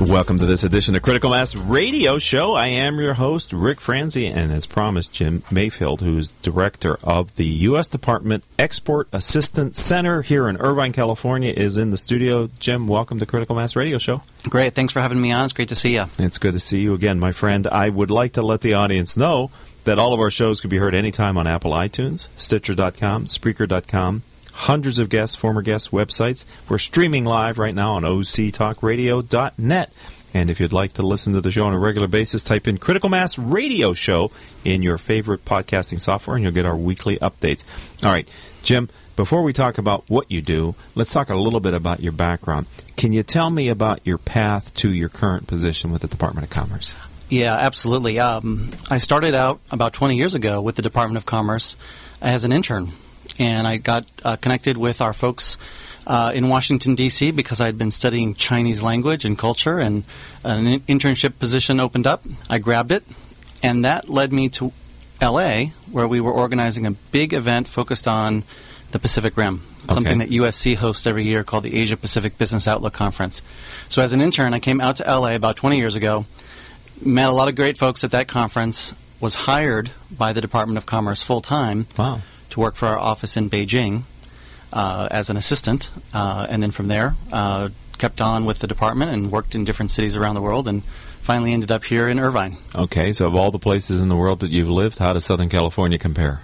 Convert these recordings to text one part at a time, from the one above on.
Welcome to this edition of Critical Mass Radio Show. I am your host, Rick Franzi, and as promised, Jim Mayfield, who is director of the U.S. Department Export Assistance Center here in Irvine, California, is in the studio. Jim, welcome to Critical Mass Radio Show. Great. Thanks for having me on. It's great to see you. It's good to see you again, my friend. I would like to let the audience know that all of our shows can be heard anytime on Apple iTunes, Stitcher.com, Spreaker.com, hundreds of guests, former guests' websites. We're streaming live right now on octalkradio.net. And if you'd like to listen to the show on a regular basis, type in Critical Mass Radio Show in your favorite podcasting software, and you'll get our weekly updates. All right, Jim, before we talk about what you do, let's talk a little bit about your background. Can you tell me about your path to your current position with the Department of Commerce? Yeah, absolutely. Um, I started out about 20 years ago with the Department of Commerce as an intern and I got uh, connected with our folks uh, in Washington D.C. because I had been studying Chinese language and culture, and an internship position opened up. I grabbed it, and that led me to L.A., where we were organizing a big event focused on the Pacific Rim, okay. something that USC hosts every year called the Asia Pacific Business Outlook Conference. So, as an intern, I came out to LA about 20 years ago, met a lot of great folks at that conference, was hired by the Department of Commerce full time. Wow to work for our office in Beijing uh, as an assistant, uh, and then from there uh, kept on with the department and worked in different cities around the world, and finally ended up here in Irvine. Okay, so of all the places in the world that you've lived, how does Southern California compare?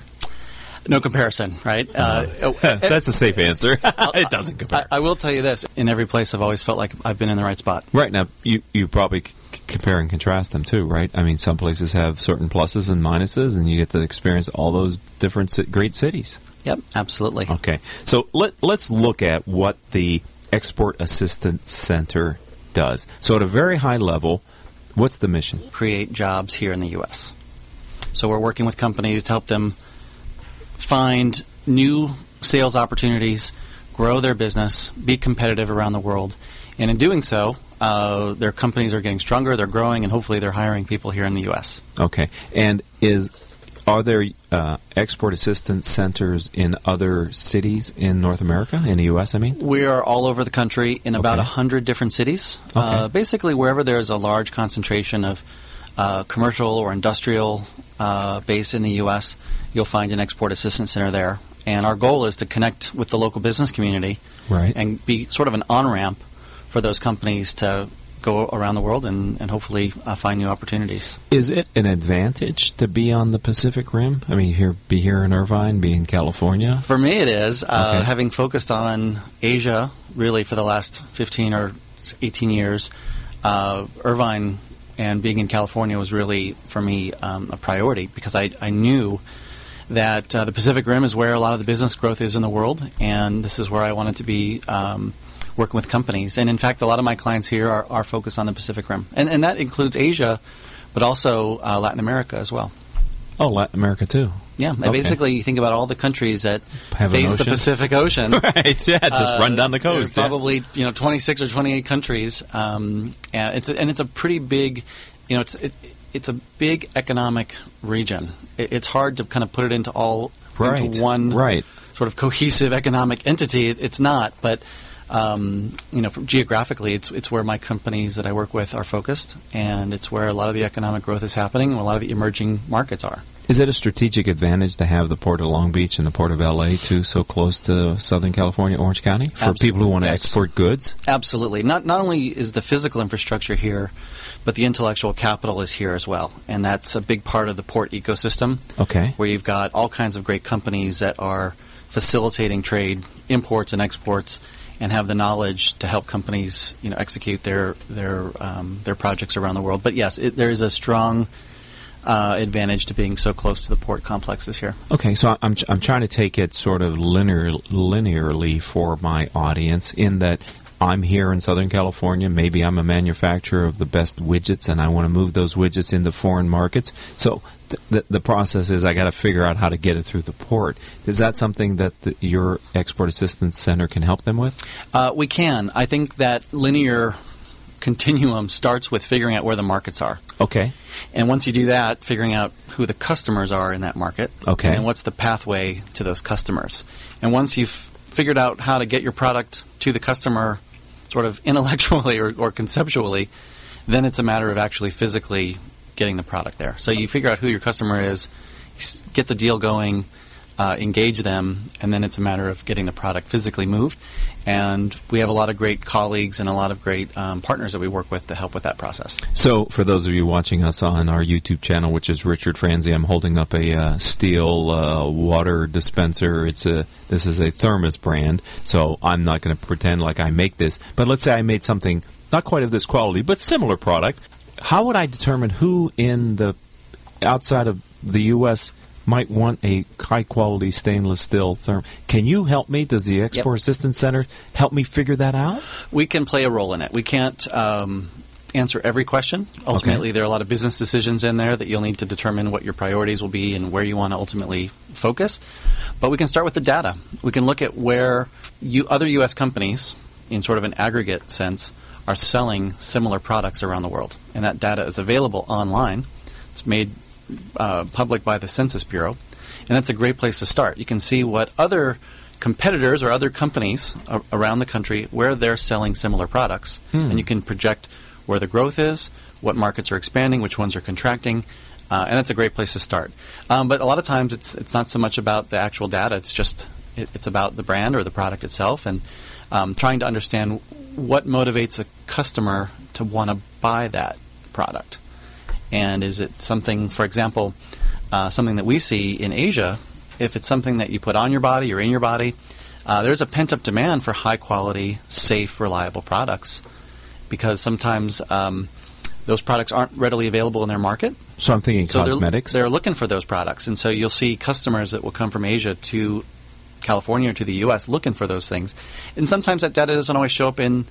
No comparison, right? Uh, uh that's a safe answer. it doesn't compare. I, I, will tell you this: in every place, I've always felt like I've been in the right spot. Right now, you you probably compare and contrast them too, right? I mean, some places have certain pluses and minuses, and you get to experience all those different great cities. Yep, absolutely. Okay, so let let's look at what the Export Assistance Center does. So, at a very high level, what's the mission? Create jobs here in the U.S. So, we're working with companies to help them find new sales opportunities, grow their business, be competitive around the world, and in doing so, uh, their companies are getting stronger, they're growing, and hopefully they're hiring people here in the U.S. Okay. And is are there uh, export assistance centers in other cities in North America, in the U.S., I mean? We are all over the country in about okay. 100 different cities. Okay. Uh, basically, wherever there's a large concentration of uh, commercial or industrial uh, base in the U.S., you'll find an export assistance center there. And our goal is to connect with the local business community right. and be sort of an on ramp for those companies to go around the world and, and hopefully uh, find new opportunities. Is it an advantage to be on the Pacific Rim? I mean, here, be here in Irvine, be in California. For me, it is. Uh, Having focused on Asia really for the last fifteen or eighteen years, uh, Irvine and being in California was really for me um, a priority because I, I knew that uh, the Pacific Rim is where a lot of the business growth is in the world, and this is where I wanted to be. Um, working with companies. And in fact, a lot of my clients here are, are focused on the Pacific Rim, and, and that includes Asia, but also uh, Latin America as well. Oh, Latin America too. Yeah, okay. basically, you think about all the countries that Have face the Pacific Ocean. right. Yeah, just uh, run down the coast. Yeah. Probably you know twenty six or twenty eight countries. Um, and it's a, and it's a pretty big, you know, it's it, it's a big economic region. It, it's hard to kind of put it into all right. into one right. sort of cohesive economic entity. It's not, but um, you know, geographically, it's it's where my companies that I work with are focused, and it's where a lot of the economic growth is happening, and a lot of the emerging markets are. Is it a strategic advantage to have the port of Long Beach and the port of LA too so close to Southern California, Orange County, for Absolutely, people who want to yes. export goods? Absolutely. Not not only is the physical infrastructure here, but the intellectual capital is here as well, and that's a big part of the port ecosystem. Okay. Where you've got all kinds of great companies that are facilitating trade, imports and exports and have the knowledge to help companies, you know, execute their their um, their projects around the world. But yes, it, there is a strong uh, advantage to being so close to the port complexes here. Okay, so I'm, I'm trying to take it sort of linear, linearly for my audience in that I'm here in Southern California. Maybe I'm a manufacturer of the best widgets, and I want to move those widgets into foreign markets. So th- the, the process is I got to figure out how to get it through the port. Is that something that the, your export assistance center can help them with? Uh, we can. I think that linear continuum starts with figuring out where the markets are. Okay. And once you do that, figuring out who the customers are in that market. Okay. And what's the pathway to those customers. And once you've figured out how to get your product to the customer sort of intellectually or, or conceptually, then it's a matter of actually physically getting the product there. So you figure out who your customer is, get the deal going, uh, engage them, and then it's a matter of getting the product physically moved. And we have a lot of great colleagues and a lot of great um, partners that we work with to help with that process. So, for those of you watching us on our YouTube channel, which is Richard Franzi, I'm holding up a uh, steel uh, water dispenser. It's a this is a Thermos brand, so I'm not going to pretend like I make this. But let's say I made something not quite of this quality, but similar product. How would I determine who in the outside of the U.S might want a high quality stainless steel therm. Can you help me? Does the Export yep. Assistance Center help me figure that out? We can play a role in it. We can't um, answer every question. Ultimately, okay. there are a lot of business decisions in there that you'll need to determine what your priorities will be and where you want to ultimately focus. But we can start with the data. We can look at where you, other U.S. companies, in sort of an aggregate sense, are selling similar products around the world. And that data is available online. It's made uh, public by the Census Bureau, and that's a great place to start. You can see what other competitors or other companies a- around the country where they're selling similar products, hmm. and you can project where the growth is, what markets are expanding, which ones are contracting, uh, and that's a great place to start. Um, but a lot of times, it's it's not so much about the actual data; it's just it, it's about the brand or the product itself, and um, trying to understand what motivates a customer to want to buy that product. And is it something, for example, uh, something that we see in Asia? If it's something that you put on your body or in your body, uh, there's a pent up demand for high quality, safe, reliable products because sometimes um, those products aren't readily available in their market. So I'm thinking so cosmetics. They're, they're, looking for those products, and so you'll see customers that will come from Asia to California or to the U.S. looking for those things, and sometimes that data doesn't always show up in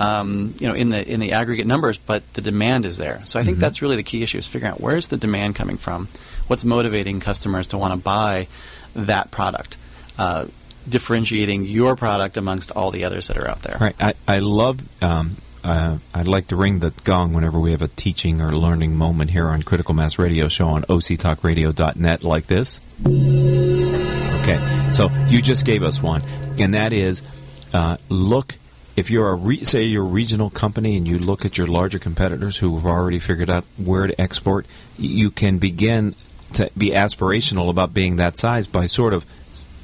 um, you know, in the in the aggregate numbers, but the demand is there. So I think mm-hmm. that's really the key issue: is figuring out where's the demand coming from, what's motivating customers to want to buy that product, uh, differentiating your product amongst all the others that are out there. Right. I I love. Um, uh, I'd like to ring the gong whenever we have a teaching or learning moment here on Critical Mass Radio Show on octalkradio.net like this. Okay, so you just gave us one, and that is uh, look if you're a re- say you're a regional company and you look at your larger competitors who have already figured out where to export, you can begin to be aspirational about being that size by sort of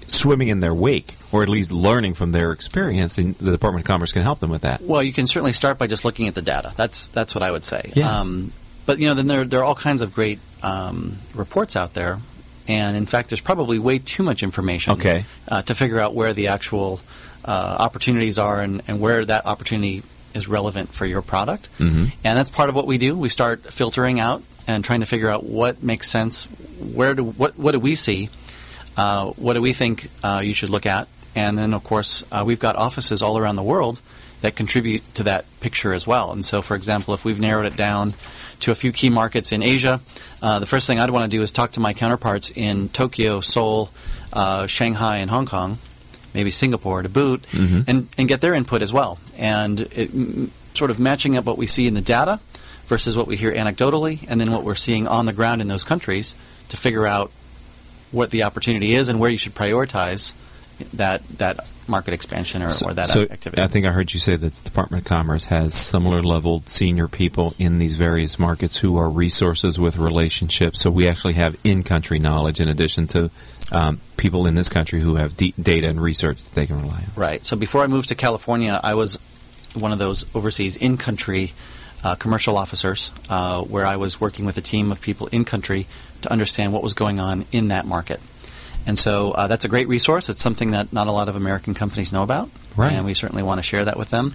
swimming in their wake or at least learning from their experience and the Department of Commerce can help them with that. Well, you can certainly start by just looking at the data. That's that's what I would say. Yeah. Um, but you know, then there there are all kinds of great um, reports out there, and in fact, there's probably way too much information. Okay. Uh, to figure out where the actual uh, opportunities are and, and where that opportunity is relevant for your product. Mm-hmm. And that's part of what we do. We start filtering out and trying to figure out what makes sense. Where do what what do we see? Uh, what do we think uh, you should look at? And then, of course, uh, we've got offices all around the world that contribute to that picture as well. And so, for example, if we've narrowed it down to a few key markets in Asia, uh, the first thing I'd want to do is talk to my counterparts in Tokyo, Seoul, uh, Shanghai, and Hong Kong maybe Singapore to boot, mm-hmm. and, and get their input as well. And it, m- sort of matching up what we see in the data versus what we hear anecdotally, and then what we're seeing on the ground in those countries to figure out what the opportunity is and where you should prioritize that that market expansion or, so, or that so activity. I think I heard you say that the Department of Commerce has similar leveled senior people in these various markets who are resources with relationships. So we actually have in country knowledge in addition to um, people in this country who have data and research that they can rely on. Right. So before I moved to California, I was one of those overseas in country uh, commercial officers uh, where I was working with a team of people in country to understand what was going on in that market. And so uh, that's a great resource. It's something that not a lot of American companies know about. Right. And we certainly want to share that with them.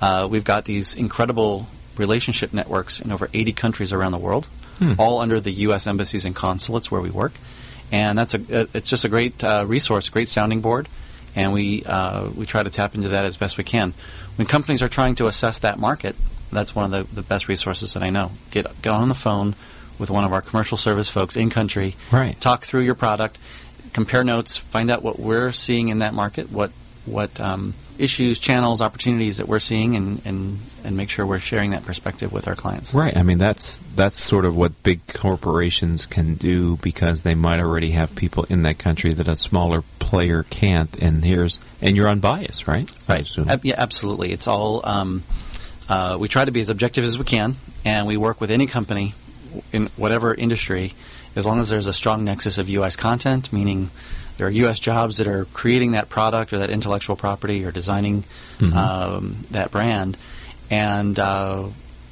Uh, we've got these incredible relationship networks in over 80 countries around the world, hmm. all under the U.S. embassies and consulates where we work. And that's a it's just a great uh, resource, great sounding board. and we uh, we try to tap into that as best we can. When companies are trying to assess that market, that's one of the, the best resources that I know. Get get on the phone with one of our commercial service folks in country. Right. Talk through your product, compare notes, find out what we're seeing in that market, what what um, issues, channels, opportunities that we're seeing, and, and and make sure we're sharing that perspective with our clients. Right. I mean, that's that's sort of what big corporations can do because they might already have people in that country that a smaller player can't. And here's and you're unbiased, right? Right. Ab- yeah, absolutely. It's all. Um, uh, we try to be as objective as we can, and we work with any company in whatever industry, as long as there's a strong nexus of U.S. content, meaning there are U.S. jobs that are creating that product or that intellectual property or designing Mhm. um, that brand, and uh,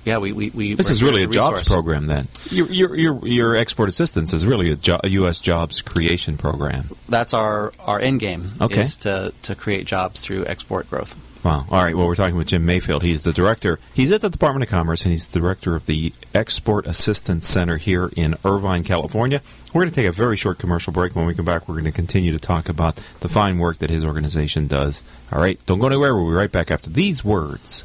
yeah, we we, we This is really a as jobs program, then. Your, your your your export assistance is really a, jo- a U.S. jobs creation program. That's our our end game Okay. is to to create jobs through export growth. Wow. All right. Well, we're talking with Jim Mayfield. He's the director. He's at the Department of Commerce, and he's the director of the Export Assistance Center here in Irvine, California. We're going to take a very short commercial break. When we come back, we're going to continue to talk about the fine work that his organization does. All right. Don't go anywhere. We'll be right back after these words.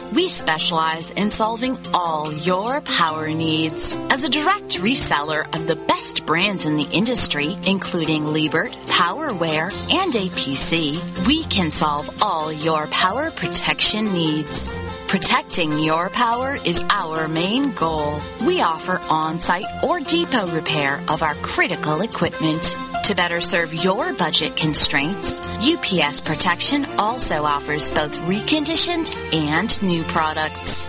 We specialize in solving all your power needs. As a direct reseller of the best brands in the industry, including Liebert, PowerWare, and APC, we can solve all your power protection needs. Protecting your power is our main goal. We offer on-site or depot repair of our critical equipment. To better serve your budget constraints, UPS Protection also offers both reconditioned and new products.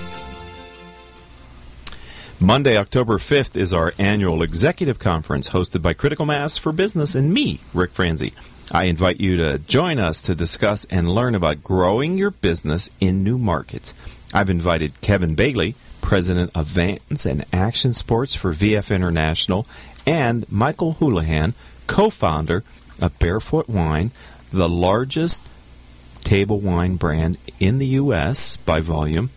Monday, October 5th is our annual executive conference hosted by Critical Mass for Business and me, Rick Franzi. I invite you to join us to discuss and learn about growing your business in new markets. I've invited Kevin Bailey, president of Vans and Action Sports for VF International, and Michael Houlihan, co-founder of Barefoot Wine, the largest table wine brand in the U.S. by volume,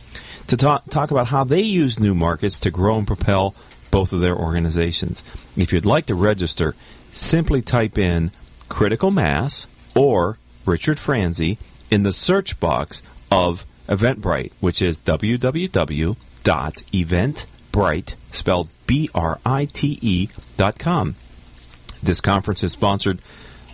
to talk, talk about how they use new markets to grow and propel both of their organizations. If you'd like to register, simply type in Critical Mass or Richard Franzi in the search box of Eventbrite, which is www.eventbrite, spelled B-R-I-T-E dot com. This conference is sponsored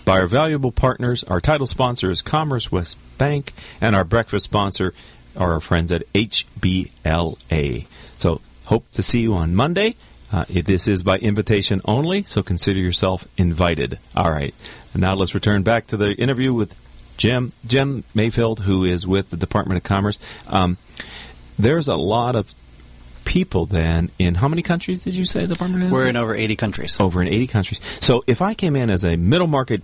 by our valuable partners. Our title sponsor is Commerce West Bank, and our breakfast sponsor are our friends at HBLA. So, hope to see you on Monday. Uh, this is by invitation only, so consider yourself invited. All right. Now let's return back to the interview with Jim Jim Mayfield, who is with the Department of Commerce. Um, there's a lot of people then in how many countries did you say the Department? of We're in over 80 countries. over in 80 countries. So if I came in as a middle market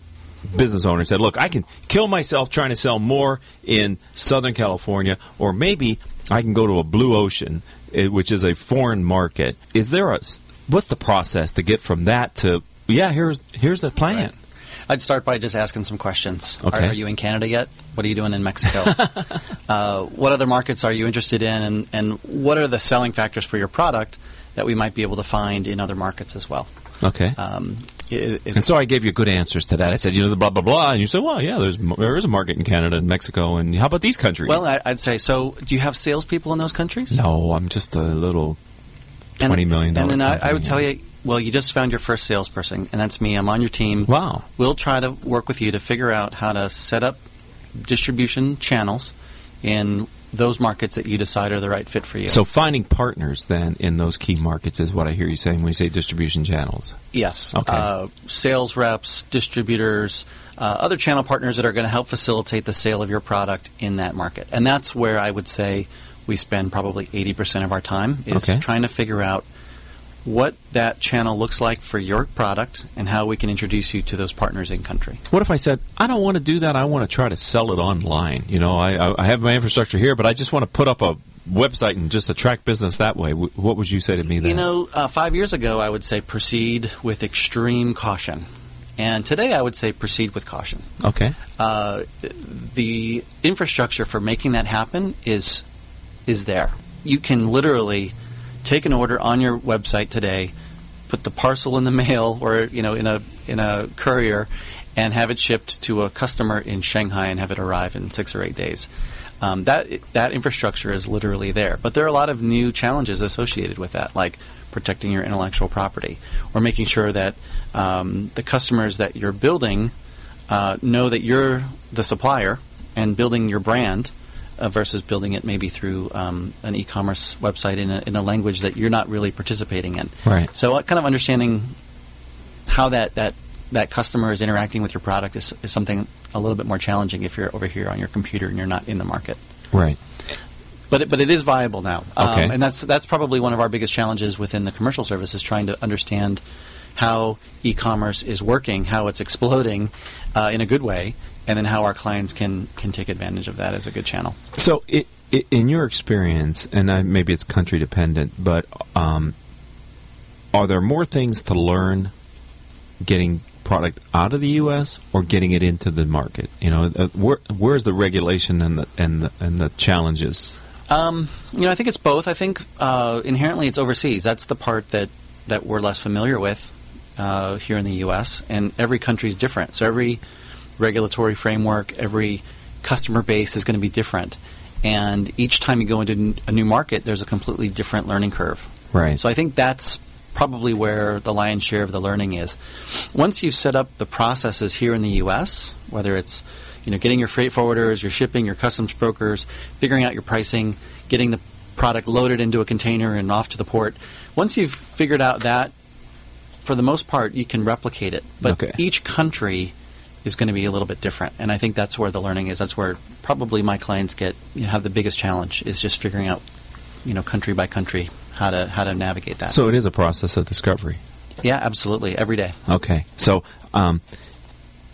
business owner and said, "Look, I can kill myself trying to sell more in Southern California, or maybe I can go to a blue ocean, eh, which is a foreign market." Is there a what's the process to get from that to yeah? Here's here's the plan. I'd start by just asking some questions. Are, Okay. are you in Canada yet? What are you doing in Mexico? uh, what other markets are you interested in, and, and what are the selling factors for your product that we might be able to find in other markets as well? Okay. Um, i- is, and so I gave you good answers to that. I said, you know, the blah blah blah, and you said, well, yeah, there's there is a market in Canada and Mexico, and how about these countries? well, I, I'd say so. Do you have salespeople in those countries? no, I'm just a little And- twenty million dollar. And then I, I would tell you, well, you just found your first salesperson, and that's me. I'm on your team. Wow. We'll try to work with you to figure out how to set up distribution channels in those markets that you decide are the right fit for you. So finding partners then in those key markets is what I hear you saying when you say distribution channels. Yes. Okay. Uh, sales reps, distributors, uh, other channel partners that are going to help facilitate the sale of your product in that market. And that's where I would say we spend probably 80% of our time is Okay. trying to figure out what that channel looks like for your product and how we can introduce you to those partners in country. What if I said I don't want to do that? I want to try to sell it online. You know, I I- have my infrastructure here, but I just want to put up a website and just attract business that way, what would you say to me then? You know, uh, five years ago, I would say proceed with extreme caution. And today, I would say proceed with caution. okay. Uh, the infrastructure for making that happen is is there. You can literally take an order on your website today, put the parcel in the mail or you know in a in a courier, and have it shipped to a customer in Shanghai and have it arrive in six or eight days. Um, that that infrastructure is literally there, but there are a lot of new challenges associated with that, like protecting your intellectual property or making sure that um, the customers that you're building uh, know that you're the supplier and building your brand uh, versus building it maybe through um, an e-commerce website in a, in a language that you're not really participating in. Right. So, uh, kind of understanding how that, that that customer is interacting with your product is, is something a little bit more challenging if you're over here on your computer and you're not in the market. Right. But it, but it is viable now, Um, Okay. and that's that's probably one of our biggest challenges within the commercial service is trying to understand how e-commerce is working, how it's exploding uh, in a good way, and then how our clients can can take advantage of that as a good channel. So, i i in your experience, and I, maybe it's country dependent, but um, are there more things to learn getting product out of the U.S. or getting it into the market? You know, uh, where, where's the regulation and the and the, and the challenges? Um, you know, I think it's both. I think uh, inherently it's overseas. That's the part that, that we're less familiar with uh, here in the U.S. And every country is different. So every regulatory framework, every customer base is going to be different. And each time you go into a new market, there's a completely different learning curve. Right. So I think that's probably where the lion's share of the learning is. Once you've set up the processes here in the U.S., whether it's you know getting your freight forwarders, your shipping, your customs brokers, figuring out your pricing, getting the product loaded into a container and off to the port. Once you've figured out that, for the most part, you can replicate it. But Okay. each country is going to be a little bit different, and I think that's where the learning is. That's where probably my clients get you know, have the biggest challenge is just figuring out you know country by country how to how to navigate that. So it is a process of discovery. yeah, absolutely, every day. Okay. So um,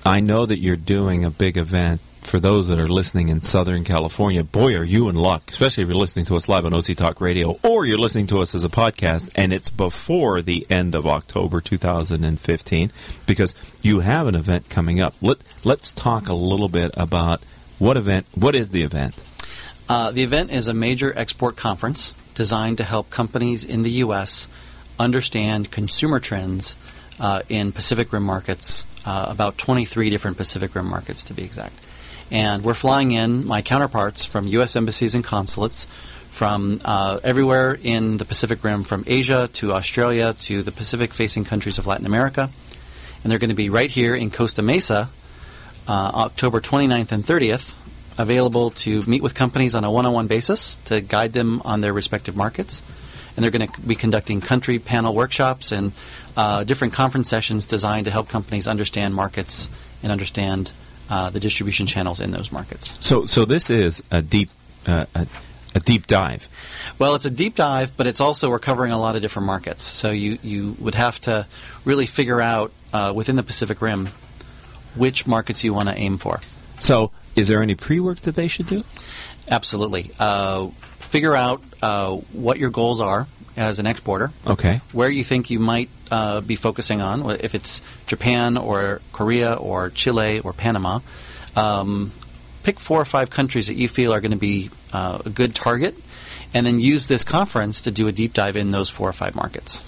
I know that you're doing a big event. For those that are listening in Southern California, boy, are you in luck, especially if you're listening to us live on OC Talk Radio or you're listening to us as a podcast, and it's before the end of October 2015, because you have an event coming up. Let, let's talk a little bit about what event, what is the event? Uh, the event is a major export conference designed to help companies in the U.S. understand consumer trends uh, in Pacific Rim markets, uh, about 23 different Pacific Rim markets to be exact. And we're flying in my counterparts from U.S. embassies and consulates from uh, everywhere in the Pacific Rim, from Asia to Australia to the Pacific facing countries of Latin America. And they're going to be right here in Costa Mesa, uh, October 29th and 30th, available to meet with companies on a one on one basis to guide them on their respective markets. And they're going to be conducting country panel workshops and uh, different conference sessions designed to help companies understand markets and understand uh, the distribution channels in those markets. So, so this is a deep, uh, a, a deep dive. Well, it's a deep dive, but it's also we're covering a lot of different markets. So you, you would have to really figure out uh, within the Pacific Rim which markets you want to aim for. So, is there any pre-work that they should do? Absolutely. Uh, figure out uh, what your goals are as an exporter, Okay. where you think you might uh, be focusing on, if it's Japan or Korea or Chile or Panama. Um, pick four or five countries that you feel are going to be uh, a good target, and then use this conference to do a deep dive in those four or five markets.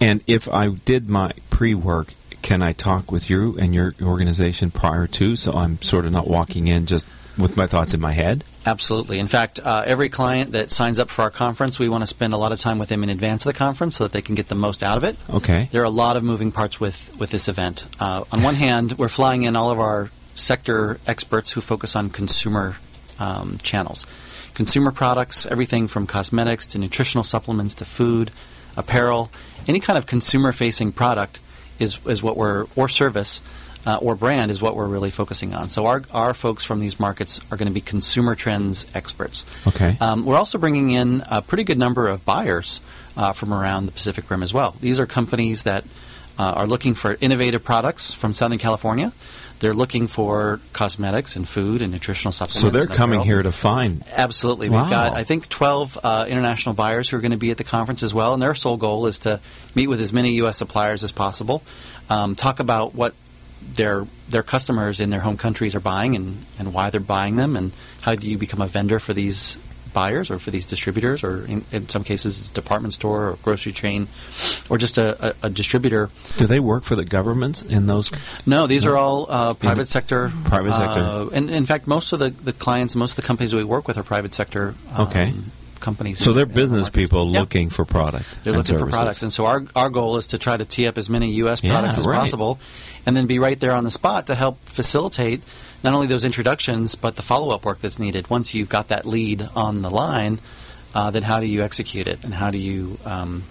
And if I did my pre-work, can I talk with you and your organization prior to, so I'm sort of not walking in just with my thoughts in my head? Absolutely. In fact, uh, every client that signs up for our conference, we want to spend a lot of time with them in advance of the conference so that they can get the most out of it. Okay. There are a lot of moving parts with, with this event. Uh, on one hand, we're flying in all of our sector experts who focus on consumer um, channels. Consumer products, everything from cosmetics to nutritional supplements to food, apparel, any kind of consumer facing product is, is what we're, or service, uh, or brand is what we're really focusing on. So our, our folks from these markets are going to be consumer trends experts. Okay. Um, we're also bringing in a pretty good number of buyers uh, from around the Pacific Rim as well. These are companies that uh, are looking for innovative products from Southern California they're looking for cosmetics and food and nutritional supplements. So they're coming apparel. here to find. Absolutely. Wow. We've got, I think, 12 uh, international buyers who are going to be at the conference as well, and their sole goal is to meet with as many U.S. suppliers as possible, um, talk about what their their customers in their home countries are buying and, and why they're buying them, and how do you become a vendor for these buyers or for these distributors, or in, in some cases, it's a department store or grocery chain, or just a, a, a distributor. Do they work for the governments in those? No, these are all uh, private sector. Private sector. Uh, and in fact, most of the, the clients, most of the companies we work with are private sector um, Okay. Companies. So they're in the business markets. people Yeah. looking for product. They're looking for products, and so our our goal is to try to tee up as many U.S. Yeah, products as right. possible, and then be right there on the spot to help facilitate not only those introductions but the follow up work that's needed. Once you've got that lead on the line, uh, then how do you execute it, and how do you um,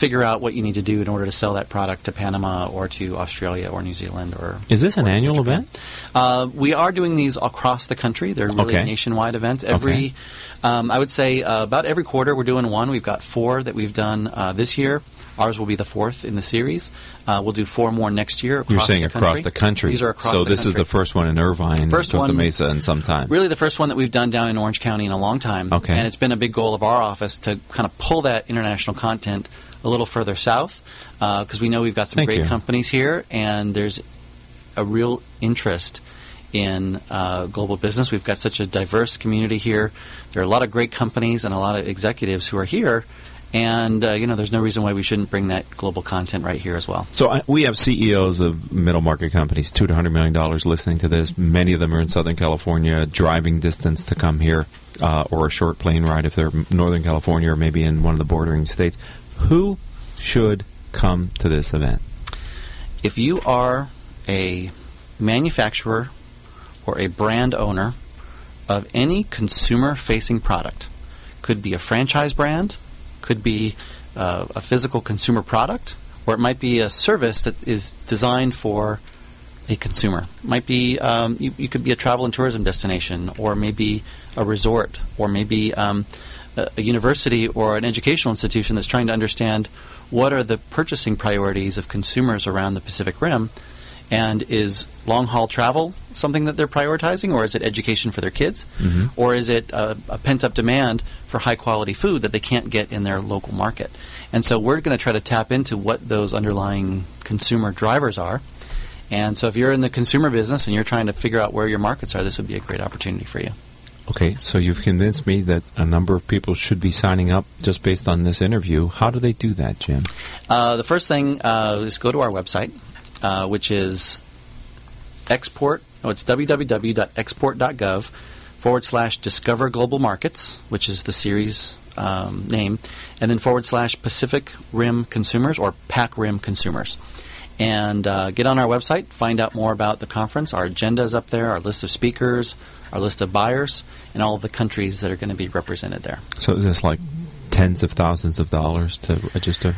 figure out what you need to do in order to sell that product to Panama or to Australia or New Zealand or Is this an annual Japan. event? Uh, we are doing these across the country. They're really Okay. nationwide events. Every, Okay. um, I would say, uh, about every quarter we're doing one. We've got four that we've done uh, this year. Ours will be the fourth in the series. Uh, we'll do four more next year. Across You're saying the across country. the country. These are across so this is the first one in Irvine, First Costa one- Mesa, in some time. Really, the first one that we've done down in Orange County in a long time. Okay. And it's been a big goal of our office to kind of pull that international content a little further south because we know we've got some Thank great you. companies here and there's a real interest in uh, global business. We've got such a diverse community here. There are a lot of great companies and a lot of executives who are here. And, uh, you know, there's no reason why we shouldn't bring that global content right here as well. So I, we have CEOs of middle market companies, two to hundred million dollars, listening to this. Many of them are in Southern California, driving distance to come here, uh, or a short plane ride if they're in Northern California or maybe in one of the bordering states. Who should come to this event? if you are a manufacturer or a brand owner of any consumer facing product, could be a franchise brand, could be uh, a physical consumer product, or it might be a service that is designed for a consumer. Might be um, you, you could be a travel and tourism destination, or maybe a resort, or maybe um, a, university or an educational institution that's trying to understand what are the purchasing priorities of consumers around the Pacific Rim, and is long haul travel something that they're prioritizing, or is it education for their kids, mm-hmm. or is it a, a pent up demand for high quality food that they can't get in their local market? And so we're going to try to tap into what those underlying consumer drivers are. And so if you're in the consumer business and you're trying to figure out where your markets are, this would be a great opportunity for you. Okay, so you've convinced me that a number of people should be signing up just based on this interview. How do they do that, Jim? Uh, the first thing uh, is go to our website, uh, which is export. Oh, it's www.export.gov forward slash discover global markets, which is the series um, name, and then forward slash Pacific Rim consumers or PAC Rim consumers. And uh, get on our website, find out more about the conference. Our agenda is up there, our list of speakers, our list of buyers, and all of the countries that are going to be represented there. So is this like tens of thousands of dollars to register?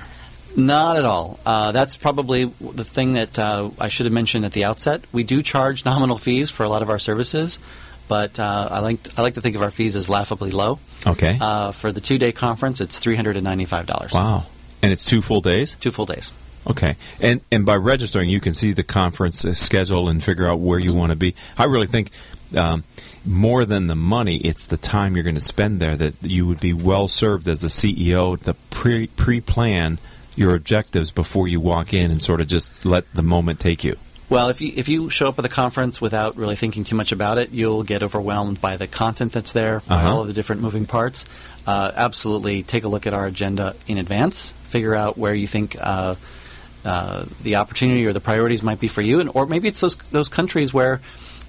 Not at all. Uh, that's probably the thing that uh, I should have mentioned at the outset. We do charge nominal fees for a lot of our services, but uh, I like I like to think of our fees as laughably low. Okay. Uh, for the two day conference, it's three hundred and ninety five dollars. wow. And it's two full days? Two full days. Okay, and and by registering, you can see the conference schedule and figure out where you want to be. I really think um, more than the money, it's the time you're going to spend there that you would be well served as the CEO to pre pre plan your objectives before you walk in and sort of just let the moment take you. Well, if you if you show up at the conference without really thinking too much about it, you'll get overwhelmed by the content that's there, Uh-huh. all of the different moving parts. Uh, absolutely, take a look at our agenda in advance. Figure out where you think uh, uh, the opportunity or the priorities might be for you, and or maybe it's those those countries where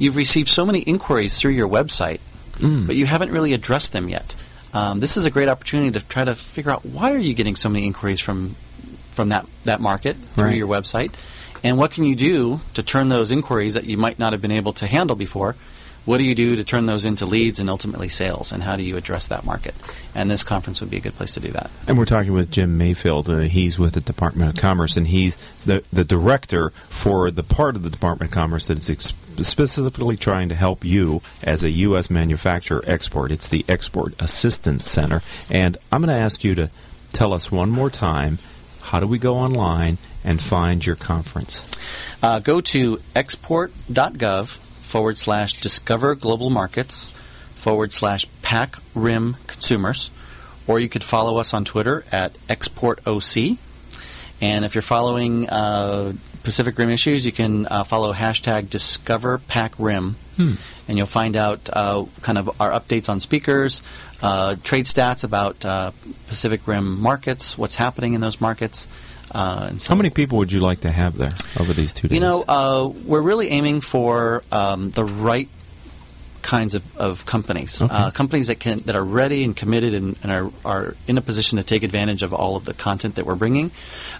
you've received so many inquiries through your website, Mm. but you haven't really addressed them yet. Um, this is a great opportunity to try to figure out why are you getting so many inquiries from from that that market through Right. your website, and what can you do to turn those inquiries that you might not have been able to handle before? What do you do to turn those into leads and ultimately sales? And how do you address that market? And this conference would be a good place to do that. And we're talking with Jim Mayfield. Uh, he's with the Department of Commerce, and he's the, the director for the part of the Department of Commerce that is ex- specifically trying to help you as a U.S. manufacturer export. It's the Export Assistance Center. And I'm going to ask you to tell us one more time how do we go online and find your conference? Uh, go to export.gov forward slash discover global markets forward slash PAC Rim consumers, or you could follow us on Twitter at exportoc. And if you're following uh, Pacific Rim issues, you can uh, follow hashtag discover PAC Rim. Hmm. And you'll find out uh, kind of our updates on speakers, uh, trade stats about uh, Pacific Rim markets, what's happening in those markets. Uh, and so How many people would you like to have there over these two days? you know, uh, we're really aiming for um, the right kinds of, of companies, Okay. uh, companies that can that are ready and committed and, and are, are in a position to take advantage of all of the content that we're bringing.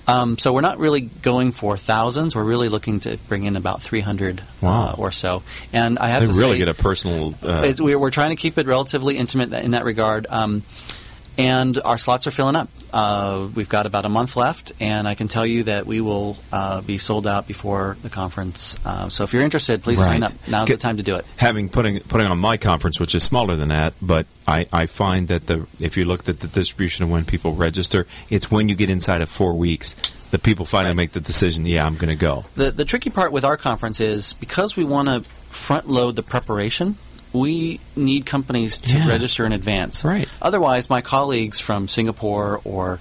Um, so we're not really going for thousands. We're really looking to bring in about 300 Wow. uh, or so. And I have they to really say, get a personal. Uh, it, we're, we're trying to keep it relatively intimate in that regard. Um, and our slots are filling up. Uh, we've got about a month left, and I can tell you that we will uh, be sold out before the conference. Uh, so if you're interested, please sign Right. up. Now's Get- the time to do it. having putting putting on my conference, which is smaller than that, but I, I find that the if you looked at the distribution of when people register, it's when you get inside of four weeks that people finally Right. make the decision. Yeah, I'm going to go. The, the tricky part with our conference is because we want to front load the preparation, we need companies to Yeah. register in advance. Right. Otherwise, my colleagues from Singapore or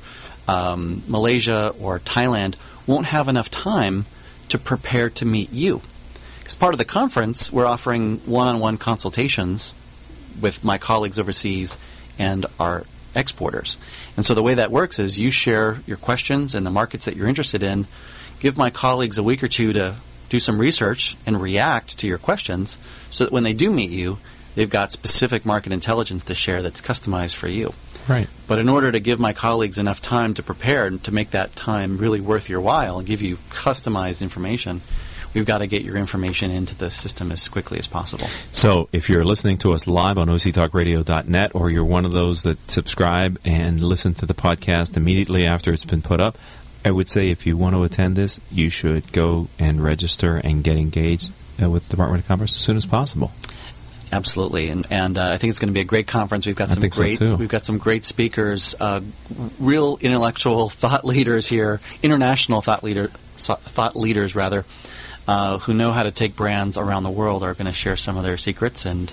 um, Malaysia or Thailand won't have enough time to prepare to meet you. Because part of the conference, we're offering one on one consultations with my colleagues overseas and our exporters. And so the way that works is you share your questions and the markets that you're interested in, give my colleagues a week or two to do some research and react to your questions so that when they do meet you, they've got specific market intelligence to share that's customized for you. Right. But in order to give my colleagues enough time to prepare and to make that time really worth your while and give you customized information, we've got to get your information into the system as quickly as possible. So if you're listening to us live on octalkradio.net or you're one of those that subscribe and listen to the podcast immediately after it's been put up, I would say if you want to attend this, you should go and register and get engaged uh, with the Department of Commerce as soon as possible. Absolutely, and and uh, I think it's going to be a great conference. We've got some think so, great we've got some great speakers, uh, real intellectual thought leaders here, international thought leader thought leaders rather, uh, who know how to take brands around the world are going to share some of their secrets, and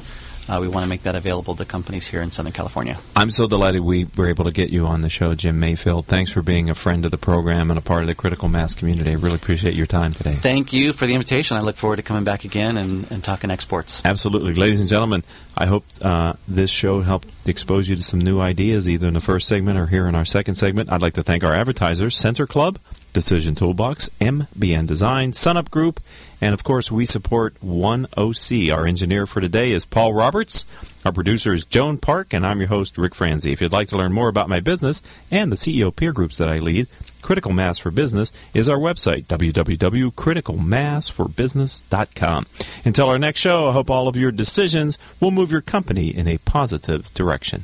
we want to make that available to companies here in Southern California. I'm so delighted we were able to get you on the show, Jim Mayfield. Thanks for being a friend of the program and a part of the critical mass community. I really appreciate your time today. Thank you for the invitation. I look forward to coming back again and, and talking exports. Absolutely. Ladies and gentlemen, I hope uh, this show helped expose you to some new ideas, either in the first segment or here in our second segment. I'd like to thank our advertisers, Center Club, Decision Toolbox, MBN Design, Sunup Group, and of course, we support 1OC. Our engineer for today is Paul Roberts. Our producer is Joan Park, and I'm your host, Rick Franzi. If you'd like to learn more about my business and the CEO peer groups that I lead, Critical Mass for Business is our website, www.criticalmassforbusiness.com. Until our next show, I hope all of your decisions will move your company in a positive direction.